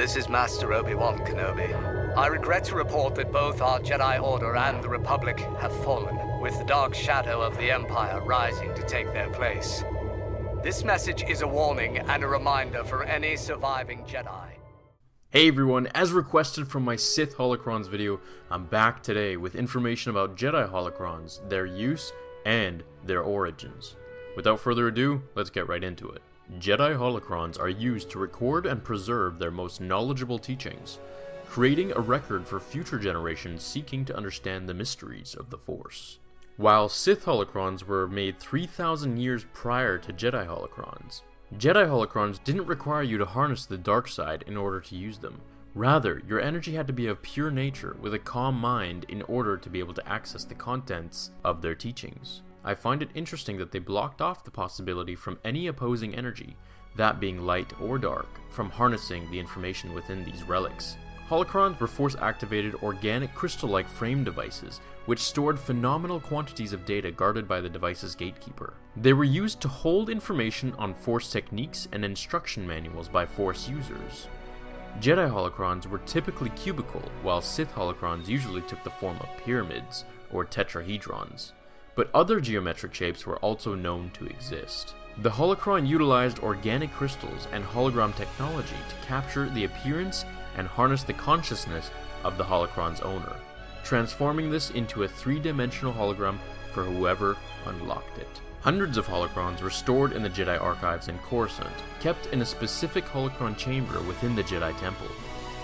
This is Master Obi-Wan Kenobi. I regret to report that both our Jedi Order and the Republic have fallen, with the dark shadow of the Empire rising to take their place. This message is a warning and a reminder for any surviving Jedi. Hey everyone, as requested from my Sith Holocrons video, I'm back today with information about Jedi Holocrons, their use, and their origins. Without further ado, let's get right into it. Jedi holocrons are used to record and preserve their most knowledgeable teachings, creating a record for future generations seeking to understand the mysteries of the Force. While Sith holocrons were made 3,000 years prior to Jedi holocrons, Jedi holocrons didn't require you to harness the dark side in order to use them. Rather, your energy had to be of pure nature with a calm mind in order to be able to access the contents of their teachings. I find it interesting that they blocked off the possibility from any opposing energy, that being light or dark, from harnessing the information within these relics. Holocrons were force activated organic crystal like frame devices, which stored phenomenal quantities of data guarded by the device's gatekeeper. They were used to hold information on Force techniques and instruction manuals by Force users. Jedi holocrons were typically cubical, while Sith holocrons usually took the form of pyramids or tetrahedrons but other geometric shapes were also known to exist. The holocron utilized organic crystals and hologram technology to capture the appearance and harness the consciousness of the holocron's owner, transforming this into a three-dimensional hologram for whoever unlocked it. Hundreds of holocrons were stored in the Jedi archives in Coruscant, kept in a specific holocron chamber within the Jedi Temple.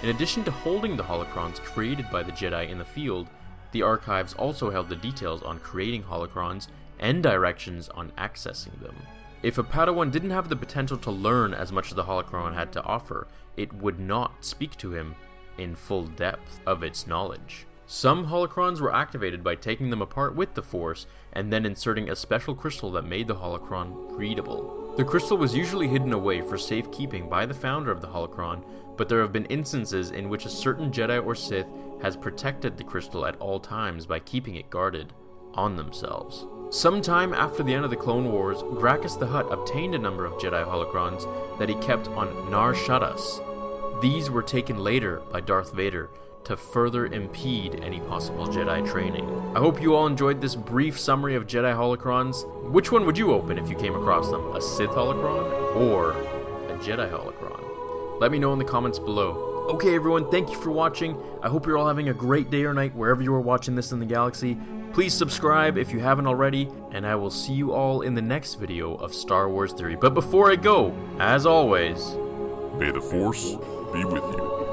In addition to holding the holocrons created by the Jedi in the field, the archives also held the details on creating holocrons and directions on accessing them. If a Padawan didn't have the potential to learn as much as the holocron had to offer, it would not speak to him in full depth of its knowledge. Some holocrons were activated by taking them apart with the Force and then inserting a special crystal that made the holocron readable. The crystal was usually hidden away for safekeeping by the founder of the holocron, but there have been instances in which a certain Jedi or Sith has protected the crystal at all times by keeping it guarded on themselves. Sometime after the end of the Clone Wars, Grakkus the Hutt obtained a number of Jedi holocrons that he kept on Nar Shaddaa. These were taken later by Darth Vader to further impede any possible Jedi training. I hope you all enjoyed this brief summary of Jedi holocrons. Which one would you open if you came across them? A Sith holocron or a Jedi holocron? Let me know in the comments below. Okay, everyone, thank you for watching. I hope you're all having a great day or night wherever you are watching this in the galaxy. Please subscribe if you haven't already, and I will see you all in the next video of Star Wars Theory. But before I go, as always, may the Force be with you.